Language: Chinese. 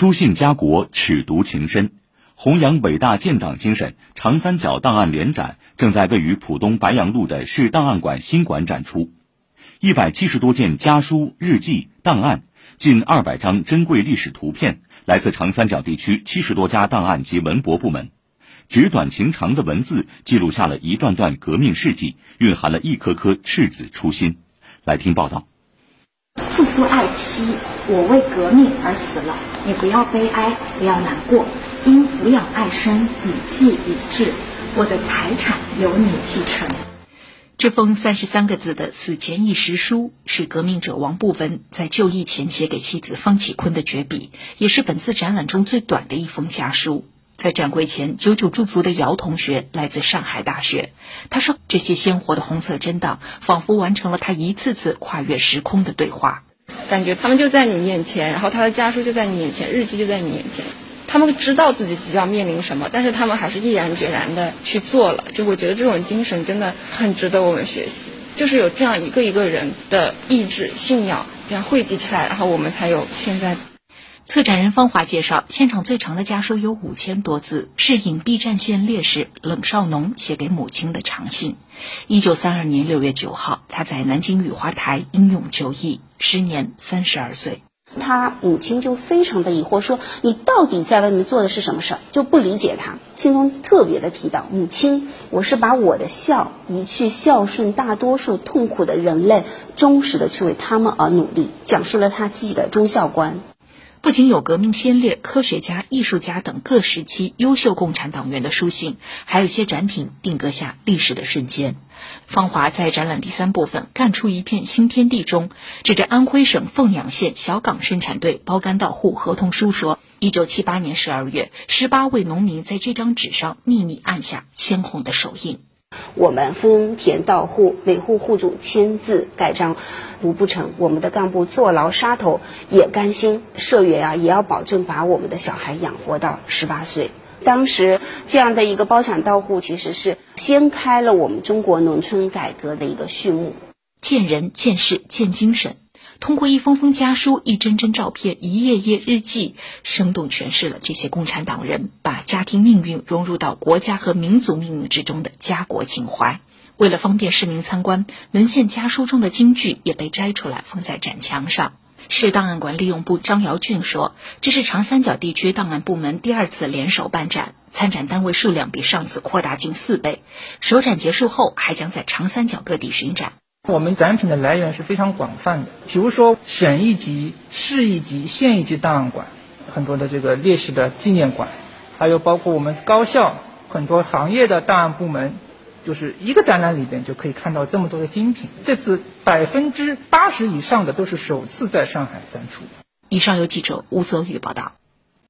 书信家国，尺牍情深，弘扬伟大建党精神。长三角档案联展正在位于浦东白杨路的市档案馆新馆展出，一百七十多件家书、日记、档案，近二百张珍贵历史图片，来自长三角地区七十多家档案及文博部门。纸短情长的文字记录下了一段段革命事迹，蕴含了一颗颗赤子初心。来听报道。复苏爱妻，我为革命而死了，你不要悲哀，不要难过，因抚养爱生，以继以志，我的财产由你继承。这封三十三个字的死前一时书，是革命者王步文在就义前写给妻子方启坤的绝笔，也是本次展览中最短的一封家书。在展柜前，久久驻足的姚同学来自上海大学。他说：“这些鲜活的红色真档，仿佛完成了他一次次跨越时空的对话。感觉他们就在你面前，然后他的家书就在你眼前，日记就在你眼前。他们知道自己即将面临什么，但是他们还是毅然决然的去做了。就我觉得这种精神真的很值得我们学习。就是有这样一个一个人的意志、信仰这样汇集起来，然后我们才有现在。”策展人方华介绍，现场最长的家书有五千多字，是隐蔽战线烈士冷少农写给母亲的长信。一九三二年六月九号，他在南京雨花台英勇就义，时年三十二岁。他母亲就非常的疑惑，说：“你到底在外面做的是什么事儿？”就不理解他。信中特别的提到：“母亲，我是把我的孝移去孝顺大多数痛苦的人类，忠实的去为他们而努力。”讲述了他自己的忠孝观。不仅有革命先烈、科学家、艺术家等各时期优秀共产党员的书信，还有一些展品定格下历史的瞬间。方华在展览第三部分“干出一片新天地”中，指着安徽省凤阳县小岗生产队包干到户合同书说：“一九七八年十二月，十八位农民在这张纸上秘密按下鲜红的手印。”我们分田到户，每户户主签字盖章，如不成，我们的干部坐牢杀头也甘心。社员啊，也要保证把我们的小孩养活到十八岁。当时这样的一个包产到户，其实是掀开了我们中国农村改革的一个序幕。见人、见事、见精神。通过一封封家书、一帧帧照片、一页页日记，生动诠释了这些共产党人把家庭命运融入到国家和民族命运之中的家国情怀。为了方便市民参观，文献家书中的金句也被摘出来放在展墙上。市档案馆利用部张尧俊说：“这是长三角地区档案部门第二次联手办展，参展单位数量比上次扩大近四倍。首展结束后，还将在长三角各地巡展。”我们展品的来源是非常广泛的，比如说省一级、市一级、县一级档案馆，很多的这个烈士的纪念馆，还有包括我们高校很多行业的档案部门，就是一个展览里边就可以看到这么多的精品。这次百分之八十以上的都是首次在上海展出。以上由记者吴泽宇报道。